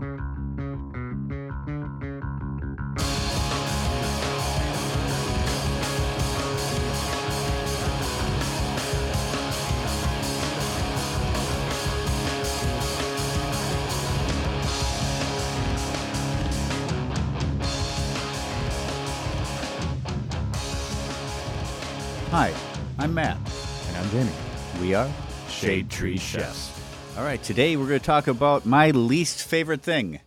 Hi, I'm Matt. And I'm Jamie. We are Shade Tree Chefs. All right, today we're going to talk about my least favorite thing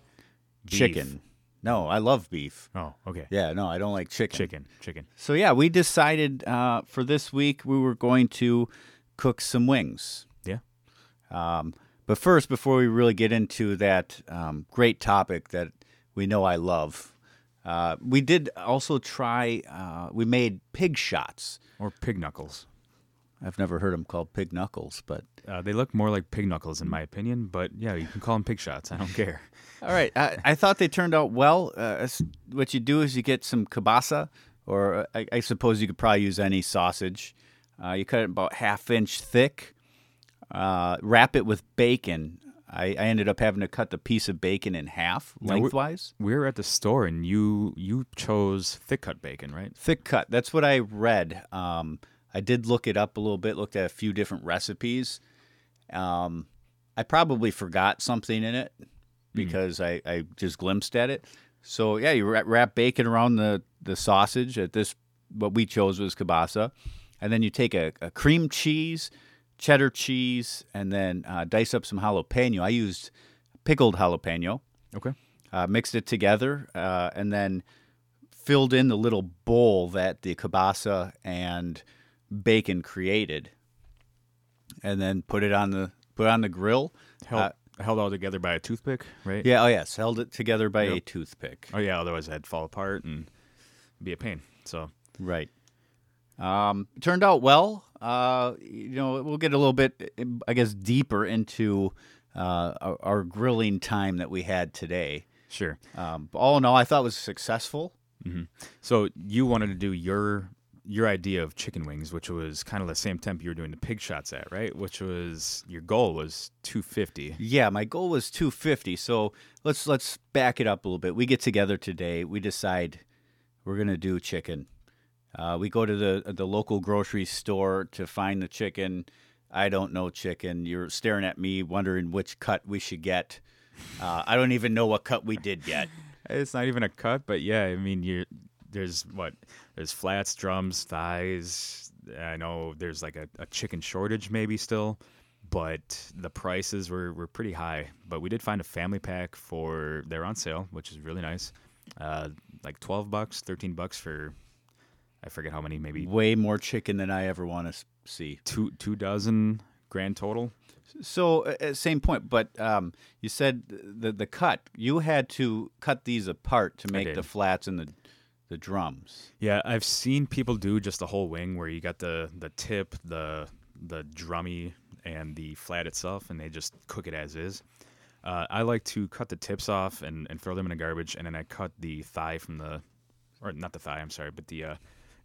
Beef. chicken. No, I love beef. Oh, okay. Yeah, no, I don't like chicken. Chicken, chicken. So, yeah, we decided uh, for this week we were going to cook some wings. Yeah. Um, but first, before we really get into that um, great topic that we know I love, uh, we did also try, uh, we made pig shots. Or pig knuckles. I've never heard them called pig knuckles, but Uh, they look more like pig knuckles in my opinion, but yeah, you can call them pig shots. I don't care. All right. I, I thought they turned out well. Uh, what you do is you get some kielbasa, or uh, I, I suppose you could probably use any sausage. Uh, you cut it about half inch thick. Uh, wrap it with bacon. I, I ended up having to cut the piece of bacon in half Now, lengthwise. We were at the store and you you chose thick cut bacon, right? Thick cut. That's what I read. Um, I did look it up a little bit. Looked at a few different recipes. Um, I probably forgot something in it because I, I just glimpsed at it. So yeah, you wrap, wrap bacon around the, the sausage. At this, what we chose was kibasa, and then you take a, a cream cheese, cheddar cheese, and then uh, dice up some jalapeno. I used pickled jalapeno Okay. uh, mixed it together, uh, and then filled in the little bowl that the kibasa and bacon created, and then put it on the put on the grill. Held, Uh, held all together by a toothpick, right? yeah, oh yes, held it together by a toothpick. Oh yeah, otherwise it'd fall apart and be a pain. So Right. Um, turned out well. Uh, you know, we'll get a little bit, I guess, deeper into uh, our, our grilling time that we had today. sure. Um, all in all, I thought it was successful. So you wanted to do your your idea of chicken wings, which was kind of the same temp you were doing the pig shots at, right? Which was your goal was 250. Yeah, my goal was 250. So let's let's back it up a little bit. We get together today. We decide we're gonna do chicken. Uh, we go to the the local grocery store to find the chicken. I don't know chicken. You're staring at me, wondering which cut we should get. Uh, I don't even know what cut we did get. It's not even a cut, but yeah, I mean, you there's what there's flats, drums, thighs. I know there's like a, a chicken shortage maybe still, but the prices were, were pretty high. But we did find a family pack for they're on sale, which is really nice. Uh, like twelve bucks, thirteen bucks for I forget how many, maybe Way more chicken than I ever want to see. two two dozen grand total. So, uh, uh, same point, but um, you said the the cut. You had to cut these apart to make the flats and the the drums. Yeah, I've seen people do just the whole wing where you got the the tip, the the drummy, and the flat itself, and they just cook it as is. Uh, I like to cut the tips off and, and throw them in the garbage, and then I cut the thigh from the, or not the thigh, I'm sorry, but the uh,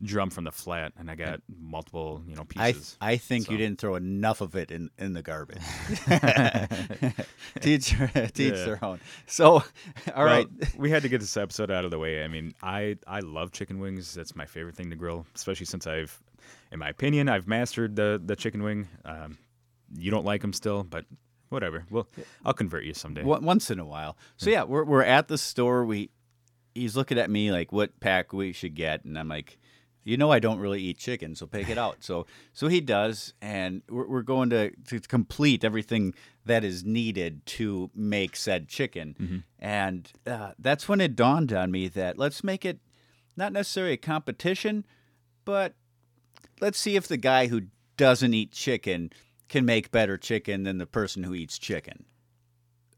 drum from the flat, and I got multiple you know pieces. I I think you didn't throw enough of it in, in the garbage. teach teach Yeah. their own. So, all Well, right. we had to get this episode out of the way. I mean, I I love chicken wings. That's my favorite thing to grill, especially since I've, in my opinion, I've mastered the the chicken wing. Um, you don't like them still, but whatever. Well, I'll convert you someday. Once in a while. So yeah, we're we're at the store. We he's looking at me like what pack we should get, and I'm like, you know, I don't really eat chicken, so pick it out. So so he does, and we're, we're going to to complete everything that is needed to make said chicken, and uh, that's when it dawned on me that let's make it not necessarily a competition, but let's see if the guy who doesn't eat chicken can make better chicken than the person who eats chicken.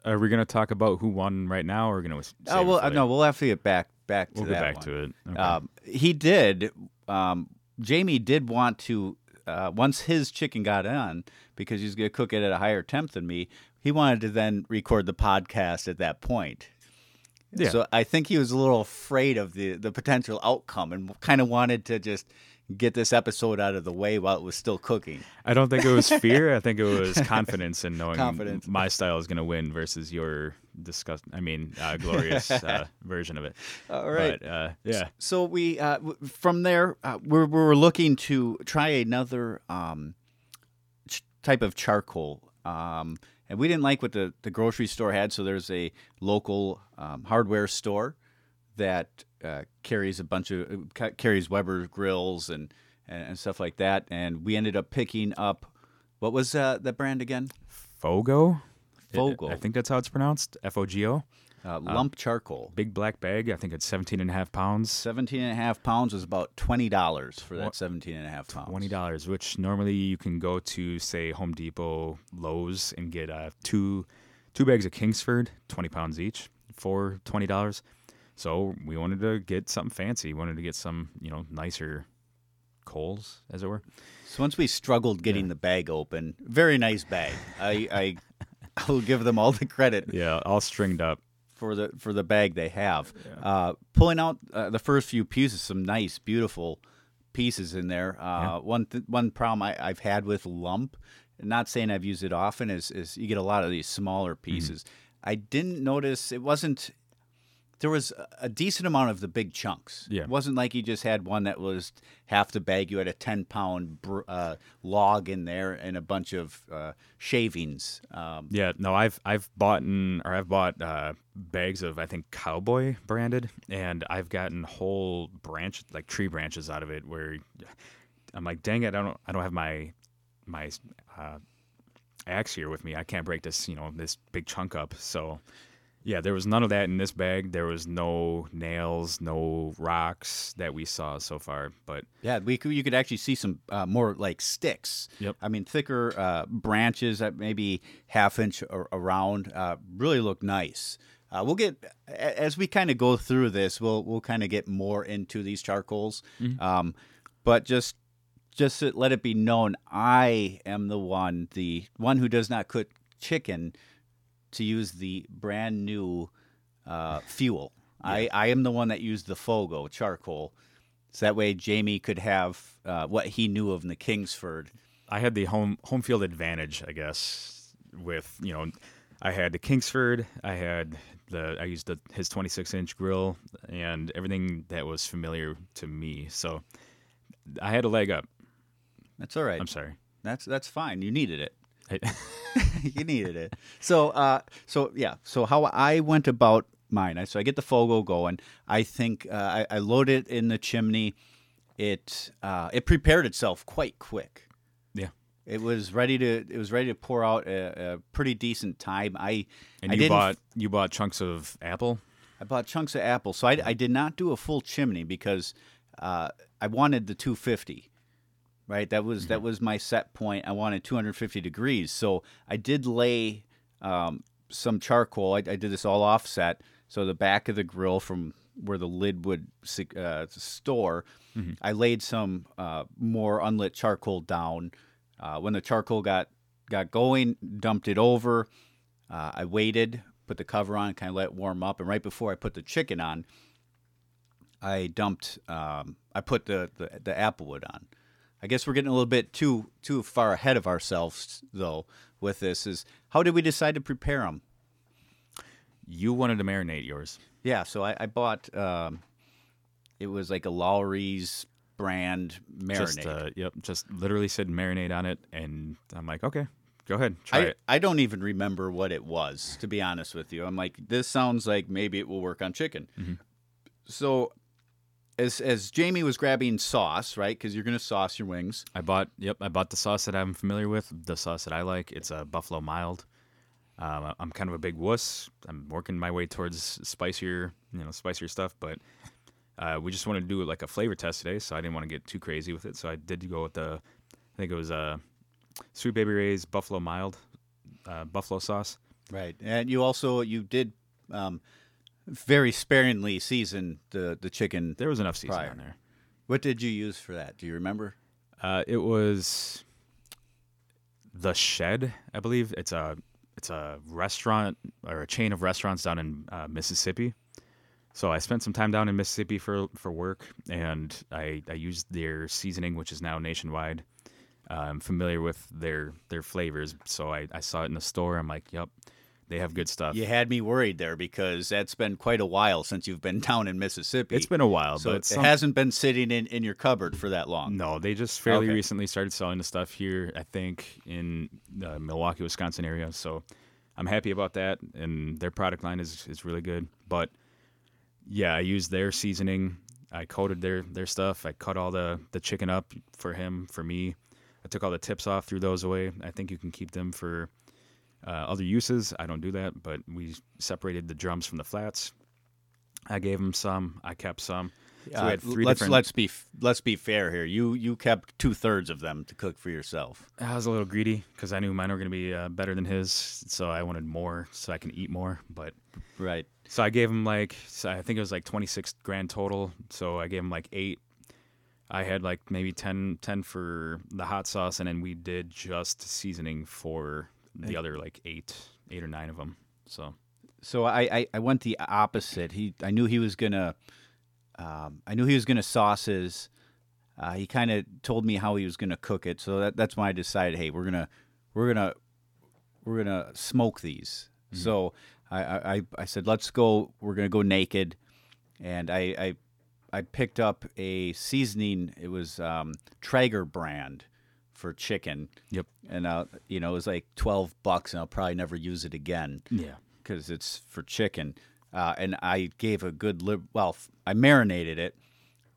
Are we gonna talk about who won right now, or are we gonna? Oh it well, no, we'll have to get back back to we'll that get back one. to it. Okay. Um, he did. Um, Jamie did want to. Uh, once his chicken got on, because he's going to cook it at a higher temp than me, he wanted to then record the podcast at that point. Yeah. So I think he was a little afraid of the the potential outcome and kind of wanted to just get this episode out of the way while it was still cooking. I don't think it was fear. I think it was confidence in knowing Confidence. my style is gonna win versus your disgust. I mean, uh, glorious uh, version of it. All right. But, uh, yeah. So we uh, w- from there uh, we're we're looking to try another um, ch- type of charcoal, um, and we didn't like what the the grocery store had. So there's a local um, hardware store that uh, carries a bunch of carries Weber grills and, and and stuff like that. And we ended up picking up what was uh, the brand again? Fogo. Fogo. I think that's how it's pronounced. F O G O. Uh, lump charcoal. Big black bag. I think it's 17 and a half pounds. 17 and a half pounds was about $20 for that 17 and a half pounds. Twenty dollars, which normally you can go to say Home Depot, Lowe's, and get uh, two two bags of Kingsford, twenty pounds each, for twenty dollars. So we wanted to get something fancy. We wanted to get some, you know, nicer coals, as it were. So once we struggled getting the bag open, very nice bag. I, I I'll give them all the credit Yeah, all stringed up. for the for the bag they have. Uh, pulling out uh, the first few pieces, some nice, beautiful pieces in there. Uh, One th- one problem I, I've had with lump, not saying I've used it often, is is you get a lot of these smaller pieces. I didn't notice it wasn't. There was a- decent amount of the big chunks. Yeah. It wasn't like you just had one that was half the bag. You had a ten pound br- uh, log in there and a bunch of uh, shavings. Um, Yeah, no, I've I've bought in, or I've bought uh, bags of I think cowboy branded, and I've gotten whole branch like tree branches out of it. Where I'm like, dang it, I don't I don't have my my uh, axe here with me. I can't break this you know this big chunk up. So yeah, there was none of that in this bag. There was no nails, no rocks that we saw so far. But Yeah, we could, you could actually see some uh, more like sticks. Yep. I mean, thicker uh, branches that maybe half inch ar- around uh, really look nice. Uh, we'll get as we kind of go through this, we'll we'll kind of get more into these charcoals. Um, but just just to let it be known, I am the one, the one who does not cook chicken, to use the brand new uh, fuel. I, I am the one that used the Fogo charcoal. So that way Jamie could have uh, what he knew of in the Kingsford. I had the home home field advantage, I guess. With you know, I had the Kingsford, I had the I used the, his 26 inch grill and everything that was familiar to me. So I had a leg up. That's all right. I'm sorry. That's that's fine. You needed it. I, you needed it. So uh, so yeah. So how I went about mine. I, so I get the Fogo going. I think uh, I, I load it in the chimney. It uh, it prepared itself quite quick. yeah. It was ready to it was ready to pour out a, a pretty decent time. I And I you bought you bought chunks of apple. I bought chunks of apple, so I, I did not do a full chimney because uh, I wanted the 250. Right, that was that was my set point. I wanted 250 degrees, so I did lay um, some charcoal. I, I did this all offset, so the back of the grill from where the lid would uh, store, I laid some uh, more unlit charcoal down. Uh, when the charcoal got got going, dumped it over. Uh, I waited, put the cover on, kind of let it warm up, and right before I put the chicken on, I dumped. Um, I put the, the the applewood on. I guess we're getting a little bit too too far ahead of ourselves though with this. Is how did we decide to prepare them? You wanted to marinate yours. Yeah, so I, I bought. Um, it was like a Lawry's brand marinade. Just uh, yep, just literally said marinade on it, and I'm like, okay, go ahead, try I, it. I don't even remember what it was, to be honest with you. I'm like, this sounds like maybe it will work on chicken. Mm-hmm. So, as as Jamie was grabbing sauce, right? Because you're gonna sauce your wings. I bought yep, I bought the sauce that I'm familiar with, the sauce that I like. It's a buffalo mild. Um, I'm kind of a big wuss. I'm working my way towards spicier, you know, spicier stuff. But uh, we just wanted to do like a flavor test today, so I didn't want to get too crazy with it. So I did go with the, I think it was uh, Sweet Baby Ray's buffalo mild, uh, buffalo sauce. Right, and you also you did um, very sparingly season the the chicken. There was enough seasoning Prior. on there. What did you use for that? Do you remember? Uh, it was the Shed, I believe. It's a it's a restaurant or a chain of restaurants down in uh, Mississippi. So I spent some time down in Mississippi for for work, and I I used their seasoning, which is now nationwide. Uh, I'm familiar with their their flavors, so I, I saw it in the store. I'm like, yep, They have good stuff. You had me worried there because that's been quite a while since you've been down in Mississippi. It's been a while, so but it some- hasn't been sitting in, in your cupboard for that long. No, they just fairly Okay. recently started selling the stuff here. I think in the Milwaukee, Wisconsin area. So I'm happy about that, and their product line is is really good. But yeah, I used their seasoning. I coated their their stuff. I cut all the the chicken up for him, for me. I took all the tips off, threw those away. I think you can keep them for uh, other uses. I don't do that, but we separated the drums from the flats. I gave him some. I kept some. So Uh, we had three let's different. let's be let's be fair here. You you kept two thirds of them to cook for yourself. I was a little greedy because I knew mine were going to be uh, better than his, so I wanted more so I can eat more. But Right. so I gave him like so I think it was like 26 grand total. So I gave him like eight. I had like maybe 10, 10 for the hot sauce, and then we did just seasoning for the other like eight, eight or nine of them. So So I, I, I went the opposite. He I knew he was gonna um, I knew he was gonna sauce his. Uh, he kind of told me how he was gonna cook it, so that, that's when I decided, hey, we're gonna we're gonna we're gonna smoke these. So I, I, I- I said, let's go. We're gonna go naked, and I I, I picked up a seasoning. It was um, Traeger brand for chicken. Yep. And uh, you know, it was like twelve bucks, and I'll probably never use it again yeah, because it's for chicken. Uh, and I gave a good lib. Well, I marinated it.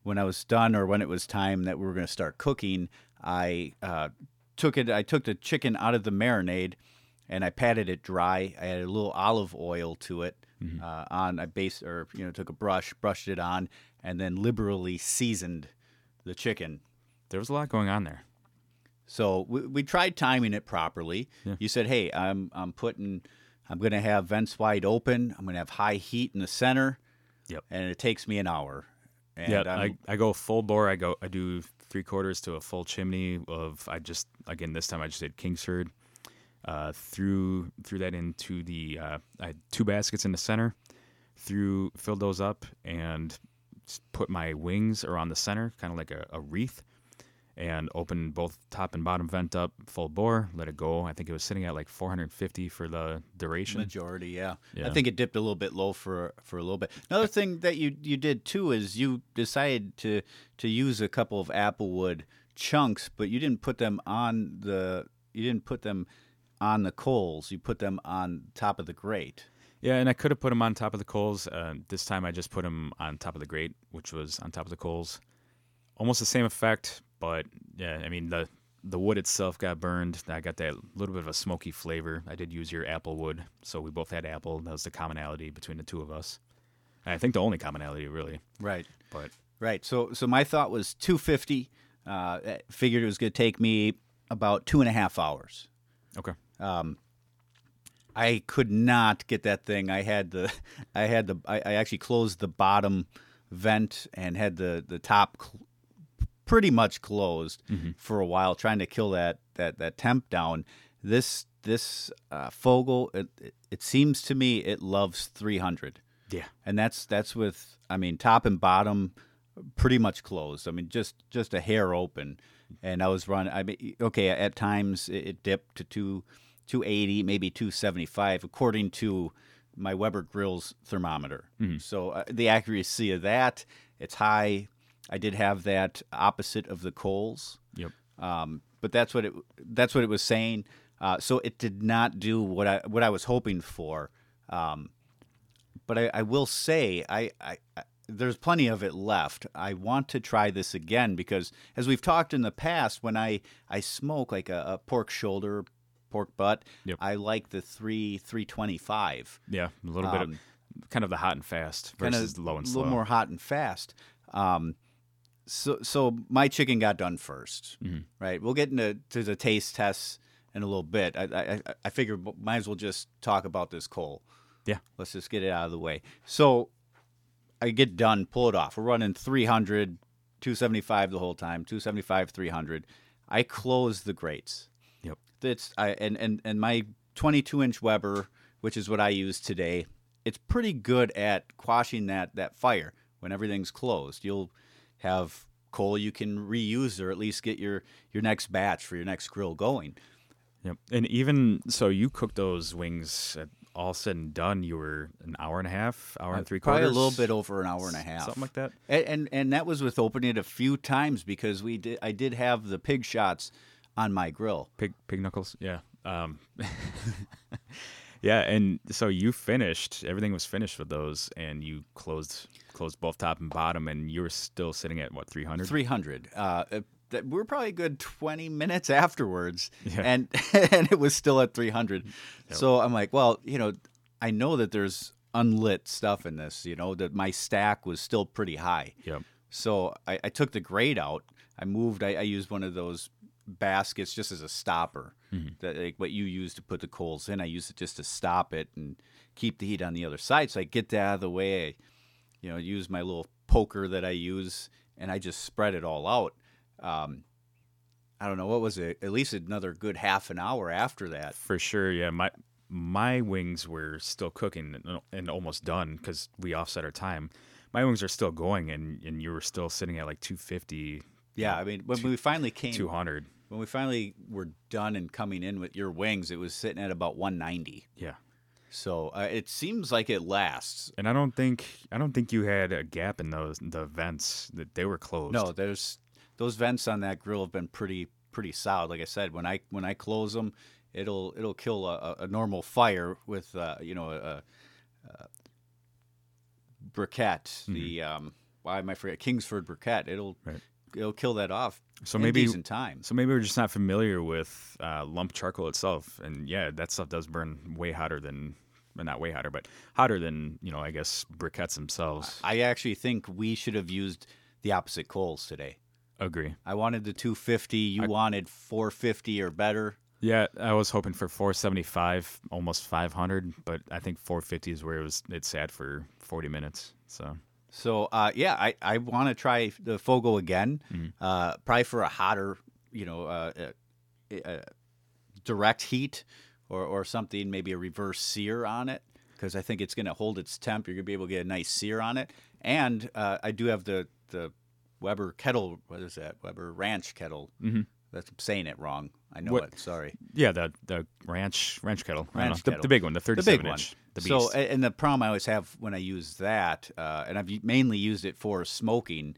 When I was done, or when it was time that we were going to start cooking, I uh, took it. I took the chicken out of the marinade, and I patted it dry. I added a little olive oil to it. Uh, on I based or you know took a brush, brushed it on, and then liberally seasoned the chicken. there was a lot going on there. So we, we tried timing it properly. Yeah. You said, "Hey, I'm I'm putting, I'm going to have vents wide open. I'm going to have high heat in the center, Yep. and it takes me an hour." And yeah, I'm- I, I go full bore. I go I do three quarters to a full chimney of I just again this time I just did Kingsford. Uh, threw threw that into the uh, I had two baskets in the center. Threw filled those up and put my wings around the center, kind of like a, a wreath, and opened both top and bottom vent up full bore. Let it go. I think it was sitting at like 450 for the duration. majority, yeah. I think it dipped a little bit low for for a little bit. Another thing that you you did too is you decided to to use a couple of applewood chunks, but you didn't put them on the you didn't put them on the coals. You put them on top of the grate. Yeah, and I could have put them on top of the coals. Uh, this time I just put them on top of the grate, which was on top of the coals. Almost the same effect, but yeah, I mean the the wood itself got burned. I got that little bit of a smoky flavor. I did use your apple wood, so we both had apple. That was the commonality between the two of us. And I think the only commonality, really. Right. But Right. So so my thought was 250. Uh, figured it was going to take me about two and a half hours. okay, Um, I could not get that thing. I had the, I had the, I, I actually closed the bottom vent and had the the top cl- pretty much closed for a while, trying to kill that that that temp down. This this uh, Fogo, it, it, it seems to me it loves 300 yeah, and that's that's with I mean top and bottom pretty much closed. I mean just just a hair open, and I was running. I mean okay at times it, it dipped to two two eighty maybe two seventy five according to my Weber Grills thermometer. So uh, the accuracy of that it's high. I did have that opposite of the coals. yep. Um, but that's what it that's what it was saying. Uh, so it did not do what I what I was hoping for. Um, but I, I will say I, I, I there's plenty of it left. I want to try this again because as we've talked in the past, when I I smoke like a, a pork shoulder, pork butt, Yep. I like the three three twenty five. Yeah, a little bit Um, of kind of the hot and fast Kind versus of low and slow. a little more hot and fast. Um, so so my chicken got done 1st Mhm. right? We'll get into to the taste tests in a little bit. I I, I- figure might as well just talk about this coal. Yeah. let's just get it out of the way. So I get done, pull it off. We're running 300, 275 the whole time, 275, 300. I close the grates. Yep. It's I and and and my 22 inch Weber, which is what I use today, it's pretty good at quashing that that fire when everything's closed. You'll have coal you can reuse or at least get your your next batch for your next grill going. Yep. And even so, you cook those wings at all said and done, you were an hour and a half, hour and three quarters, Probably a little bit over an hour and a half, something like that. And, and and that was with opening it a few times because we did. I did have the pig shots on my grill. Pig pig knuckles, yeah. Um, yeah, and so you finished. Everything was finished with those, and you closed closed both top and bottom, and you were still sitting at what three hundred? Three hundred. Uh, we we're probably a good twenty minutes afterwards, Yeah. and and it was still at three hundred. So I'm like, well, you know, I know that there's unlit stuff in this. You know, that my stack was still pretty high. Yep. So I, I took the grade out. I moved. I, I used one of those baskets just as a stopper. That like what you use to put the coals in. I use it just to stop it and keep the heat on the other side. So I get that out of the way. I, you know, use my little poker that I use, and I just spread it all out. Um, I don't know what was it. At least another good half an hour after that. For sure, yeah. My my wings were still cooking and, and almost done because we offset our time. My wings are still going, and, and you were still sitting at like 250, Yeah, I mean, when we finally came, 200. When we finally were done and coming in with your wings, it was sitting at about 190. Yeah. So uh, it seems like it lasts. And I don't think I don't think you had a gap in those the vents that they were closed. No, there's those vents on that grill have been pretty pretty solid. Like I said, when I when I close them, it'll it'll kill a, a normal fire with uh, you know a, a briquette. The um, why am I forget Kingsford briquette? It'll Right. It'll kill that off. So in maybe- decent time. So maybe we're just not familiar with uh, lump charcoal itself, and yeah, that stuff does burn way hotter than, well, not way hotter, but hotter than you know, I guess briquettes themselves. I actually think we should have used the opposite coals today. Agree. I wanted the 250. You wanted 450 or better. Yeah, I was hoping for 475, almost 500, but I think 450 is where it was. It sat for 40 minutes. So So uh, yeah, I, I want to try the Fogo again, uh, probably for a hotter, you know, uh, uh, uh, direct heat or, or something, maybe a reverse sear on it, because I think it's going to hold its temp. You're going to be able to get a nice sear on it, and uh, I do have the the Weber kettle. What is that? Weber Ranch kettle. Mm-hmm. That's saying it wrong. I know What- it. Sorry. yeah, the the ranch ranch kettle, Ranch know, the, kettle. the big one, the the 37 big one. inch, the beast. So, and the problem I always have when I use that, uh, and I've mainly used it for smoking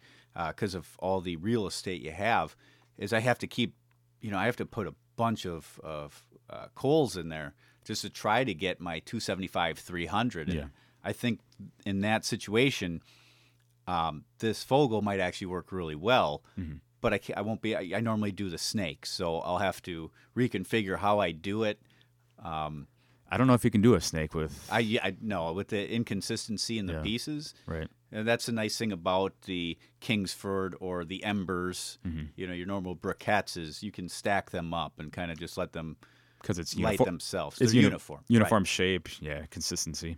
because of all the real estate you have, is I have to keep, you know, I have to put a bunch of of uh, coals in there just to try to get my 275 300. And Yeah. I think in that situation, um, this Fogo might actually work really well. Mm-hmm. But I, I won't be. I, I normally do the snake, so I'll have to reconfigure how I do it. I don't know if you can do a snake with I, yeah, I no with the inconsistency in the Yeah. pieces. right. And that's the nice thing about the Kingsford or the Embers. Mm-hmm. You know, your normal briquettes is you can stack them up and kind of just let them because it's light uniform. themselves. It's uni- uniform. uniform shape, yeah, consistency.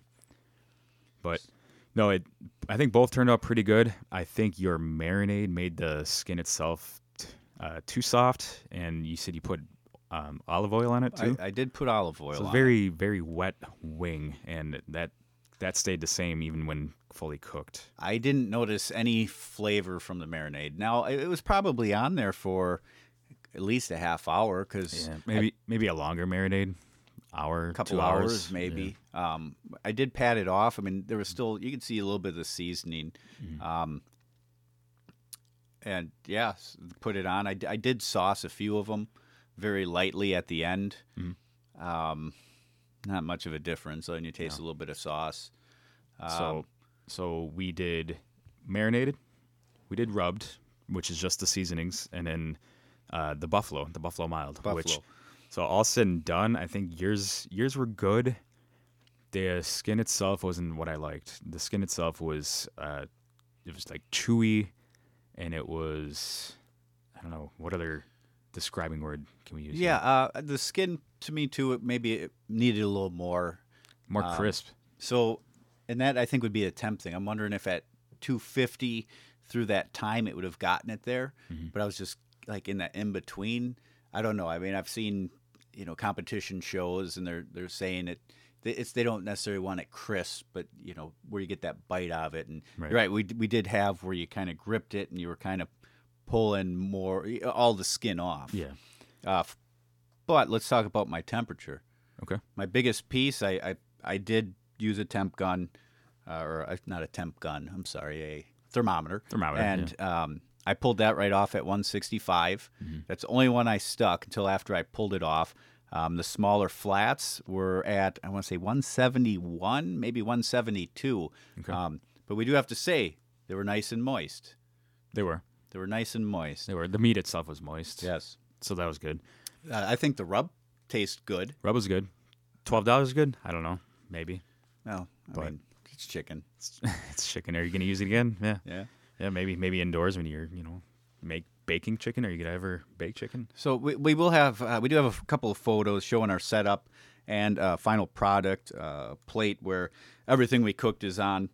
But no, it. I think both turned out pretty good. I think your marinade made the skin itself uh, too soft, and you said you put um, olive oil on it too. I, I did put olive oil so on. it. very very wet wing, and that that stayed the same even when fully cooked. I didn't notice any flavor from the marinade. Now it was probably on there for at least a half hour because maybe maybe a longer marinade, hour, a couple hours, hours, maybe. Um, I did pat it off. I mean, there was still you could see a little bit of the seasoning. Mm-hmm. Um, and yeah, put it on. I, I did sauce a few of them very lightly at the end. Mm-hmm. Um, not much of a difference. Then you taste a little bit of sauce. Um, So, so we did marinated, we did rubbed, which is just the seasonings, and then uh, the buffalo, the buffalo mild. Which, Buffalo. So all said and done, I think yours yours were good. The skin itself wasn't what I liked. The skin itself was uh, it was like chewy, and it was I don't know what other describing word can we use? Yeah, uh, the skin to me too. It maybe it needed a little more. more uh, crisp. So, and that I think would be a temp thing. I'm wondering if at 250 through that time it would have gotten it there, Mm-hmm. but I was just like in that in between. I don't know. I mean, I've seen you know competition shows and they're they're saying it. they- It's they don't necessarily want it crisp, but you know where you get that bite of it. And Right. right, we we did have where you kind of gripped it and you were kind of pulling more all the skin off. Yeah. Uh, but let's talk about my temperature Okay. my biggest piece I, I I did use a temp gun, uh, or a, not a temp gun. I'm sorry, a thermometer. Thermometer, And um, I pulled that right off at 165. Mm-hmm. That's the only one I stuck until after I pulled it off. Um, the smaller flats were at I want to say 171, maybe 172. Um, but we do have to say they were nice and moist. They were. They were nice and moist. They were. The meat itself was moist. Yes. So that was good. Uh, I think the rub tastes good. Rub was good. Twelve dollars is good. I don't know. Maybe. No. I But- mean, it's chicken. It's, it's chicken. Are you gonna use it again? Yeah. Yeah. Yeah. Maybe. Maybe indoors when you're you know make baking chicken. or you gonna ever bake chicken? So we, we will have uh, we do have a couple of photos showing our setup and uh, final product uh, plate where everything we cooked is on.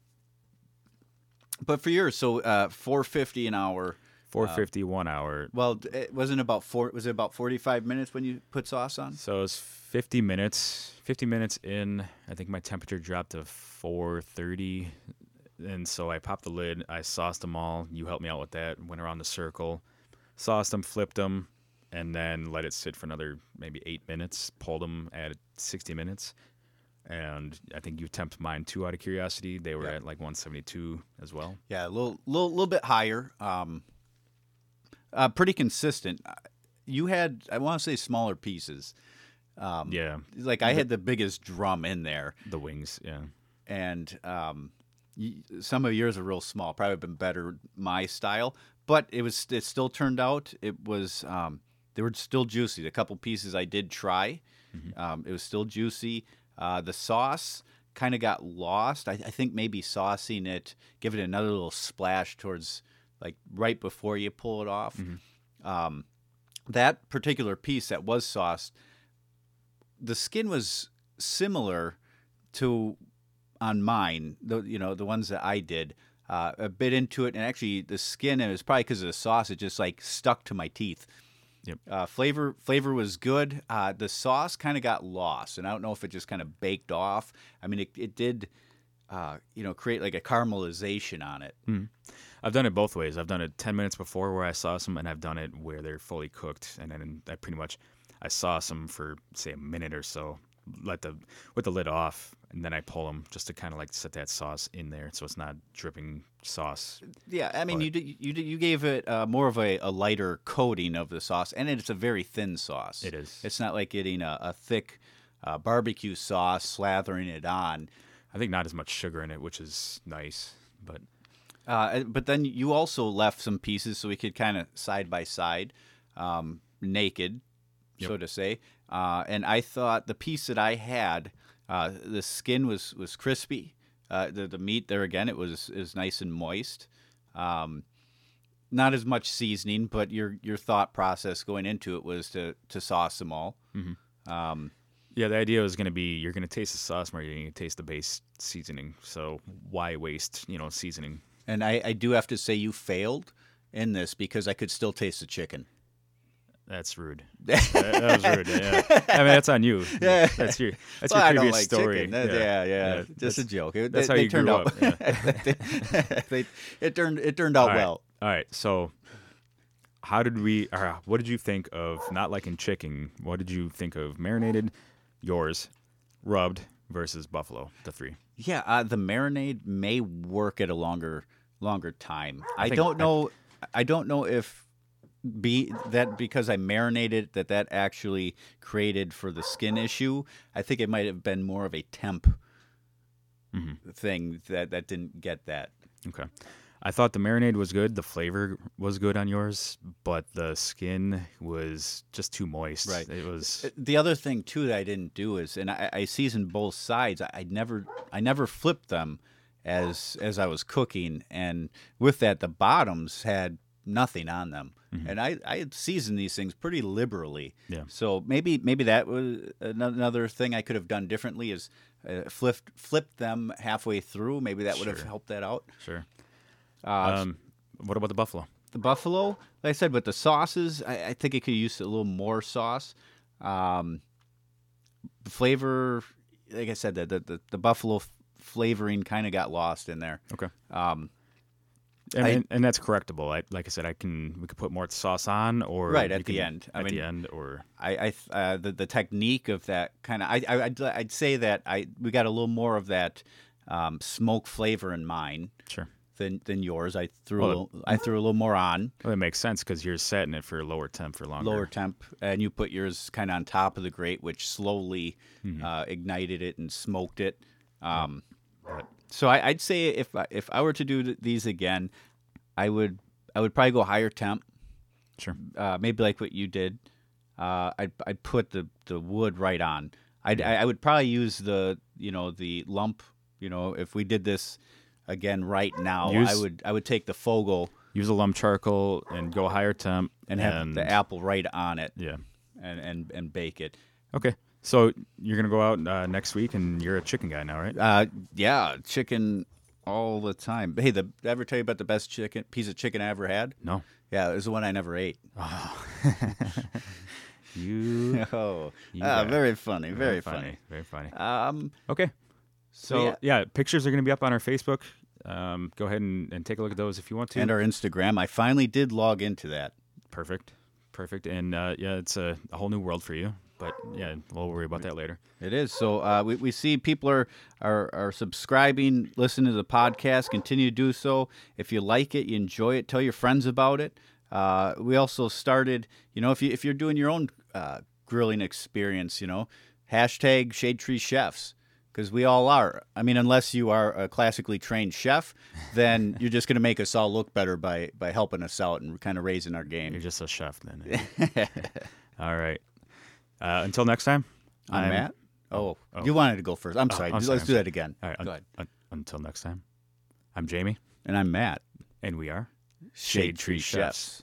But for yours, so uh, four fifty an hour. Four fifty one hour. Well, it wasn't about four. Was it about forty five minutes when you put sauce on? So it's 50 minutes. 50 minutes in, I think my temperature dropped to 430. And so I popped the lid. I sauced them all. You helped me out with that. Went around the circle, sauced them, flipped them, and then let it sit for another maybe eight minutes. Pulled them at 60 minutes. And I think you temped mine too out of curiosity. They were at like 172 as well. Yeah, a little, little, little bit higher. Um, uh, pretty consistent. Uh, You had, I want to say, smaller pieces. Um, Yeah. Like I had the biggest drum in there. The wings. Yeah. and um, some of yours are real small. Probably been better my style, but it was it still turned out. It was um, they were still juicy. The couple pieces I did try, um, it was still juicy. Uh, the sauce kind of got lost. I, I think maybe saucing it, give it another little splash towards like right before you pull it off. Um, that particular piece that was sauced, the skin was similar to on mine, the you know the ones that I did. Uh, a bit into it, and actually the skin, and it was probably because of the sauce, it just like stuck to my teeth. Yep. Uh, flavor flavor was good. Uh, the sauce kind of got lost, and I don't know if it just kind of baked off. I mean, it, it did, uh, you know, create like a caramelization on it. I've done it both ways. I've done it 10 minutes before where I sauce them, and I've done it where they're fully cooked. And then I pretty much I sauce them for say a minute or so, let the with the lid off, and then I pull them just to kind of like set that sauce in there, so it's not dripping sauce. Yeah, I mean, But- you did, you did, you gave it uh, more of a, a lighter coating of the sauce, and it's a very thin sauce. It is. It's not like getting a, a thick uh, barbecue sauce, slathering it on. I think not as much sugar in it, which is nice. But Uh, but then you also left some pieces so we could kind of side by side, um, naked, so to say. Uh, and I thought the piece that I had, uh, the skin was was crispy. Uh, the the meat there again, it was is nice and moist. Um, not as much seasoning, but your your thought process going into it was to to sauce them all. Um, yeah, the idea was going to be you're going to taste the sauce more, you're going to taste the base seasoning. So why waste, you know, seasoning? and I, I do have to say you failed in this because I could still taste the chicken. That's rude. that, that was rude. Yeah. I mean, that's on you. Yeah. That's your that's Well, your previous like story. chicken. That- yeah, yeah, Just that's- a joke. It, that's they, how they you turned grew out. up, they, it turned it turned out All right. well. All right. So, how did we? Or what did you think of not liking chicken? What did you think of marinated, yours, rubbed versus buffalo? The three. Yeah, uh, the marinade may work at a longer longer time. I, think- don't know. I don't know if be that because I marinated that that actually created for the skin issue. I think it might have been more of a temp Mm-hmm. thing that that didn't get that. Okay. I thought the marinade was good. The flavor was good on yours, but the skin was just too moist. Right. It was. The other thing too that I didn't do is, and I, I seasoned both sides. I, I never, I never flipped them as as I was cooking, and with that, the bottoms had nothing on them. And I, I had seasoned these things pretty liberally. Yeah. So maybe maybe that was another thing I could have done differently is uh, flipped flipped them halfway through. Maybe that would have helped that out. Sure. Uh, Um, what about the buffalo? the buffalo, like I said, with the sauces, I, I think it could use a little more sauce. Um, the flavor, like I said, the the, the, the buffalo f- flavoring kind of got lost in there. Okay. Um, and, I- and, and that's correctable. I, like I said, I can we could put more sauce on, or Right, at the can- end. I at the end, or I, I uh, the the technique of that kind of I, I I'd, I'd say that I we got a little more of that um, smoke flavor in mine sure. than than yours. I threw Well, a little, I threw a little more on Well, that makes sense because you're setting it for a lower temp for longer. lower temp, and you put yours kind of on top of the grate, which slowly Mm-hmm. uh, ignited it and smoked it. Um, but, so I, I'd say if I, if I were to do these again, I would I would probably go higher temp. Sure. uh, maybe like what you did. Uh, I'd I'd put the, the wood right on. I'd, I I would probably use the you know the lump. You know, if we did this again right now, I would I would take the Fogo Use a lump charcoal and go higher temp and have the apple right on it Yeah. and and, and bake it. Okay. So you're gonna go out uh, next week, and you're a chicken guy now, right? Uh, yeah, chicken all the time. Hey, the did I ever tell you about the best chicken piece of chicken I ever had? No. Yeah, it was the one I never ate. Oh. You. Oh, You ah, very funny, very, funny. Very funny. Um, Okay. So yeah. yeah. pictures are going to be up on our Facebook. Um, go ahead and, and take a look at those if you want to. and our Instagram. I finally did log into that. Perfect. Perfect. And uh, yeah, it's a, a whole new world for you. But yeah, we'll worry about that later. It is. So uh, we, we see people are, are are subscribing, listening to the podcast. Continue to do so. If you like it, you enjoy it, tell your friends about it. Uh, we also started, you know, if you if you're doing your own uh, grilling experience, you know, hashtag Shade Tree Chefs because we all are. I mean, unless you are a classically trained chef, then you're just going to make us all look better by by helping us out and kind of raising our game. You're just a chef then. All right. Uh, until next time. I'm I'm- Matt. Oh, oh. you wanted to go first. I'm sorry. I'm Let's sorry, do I'm that again. All right. Go un- ahead. un- until next time. I'm Jamie, And I'm Matt. and we are Shade Tree Chefs.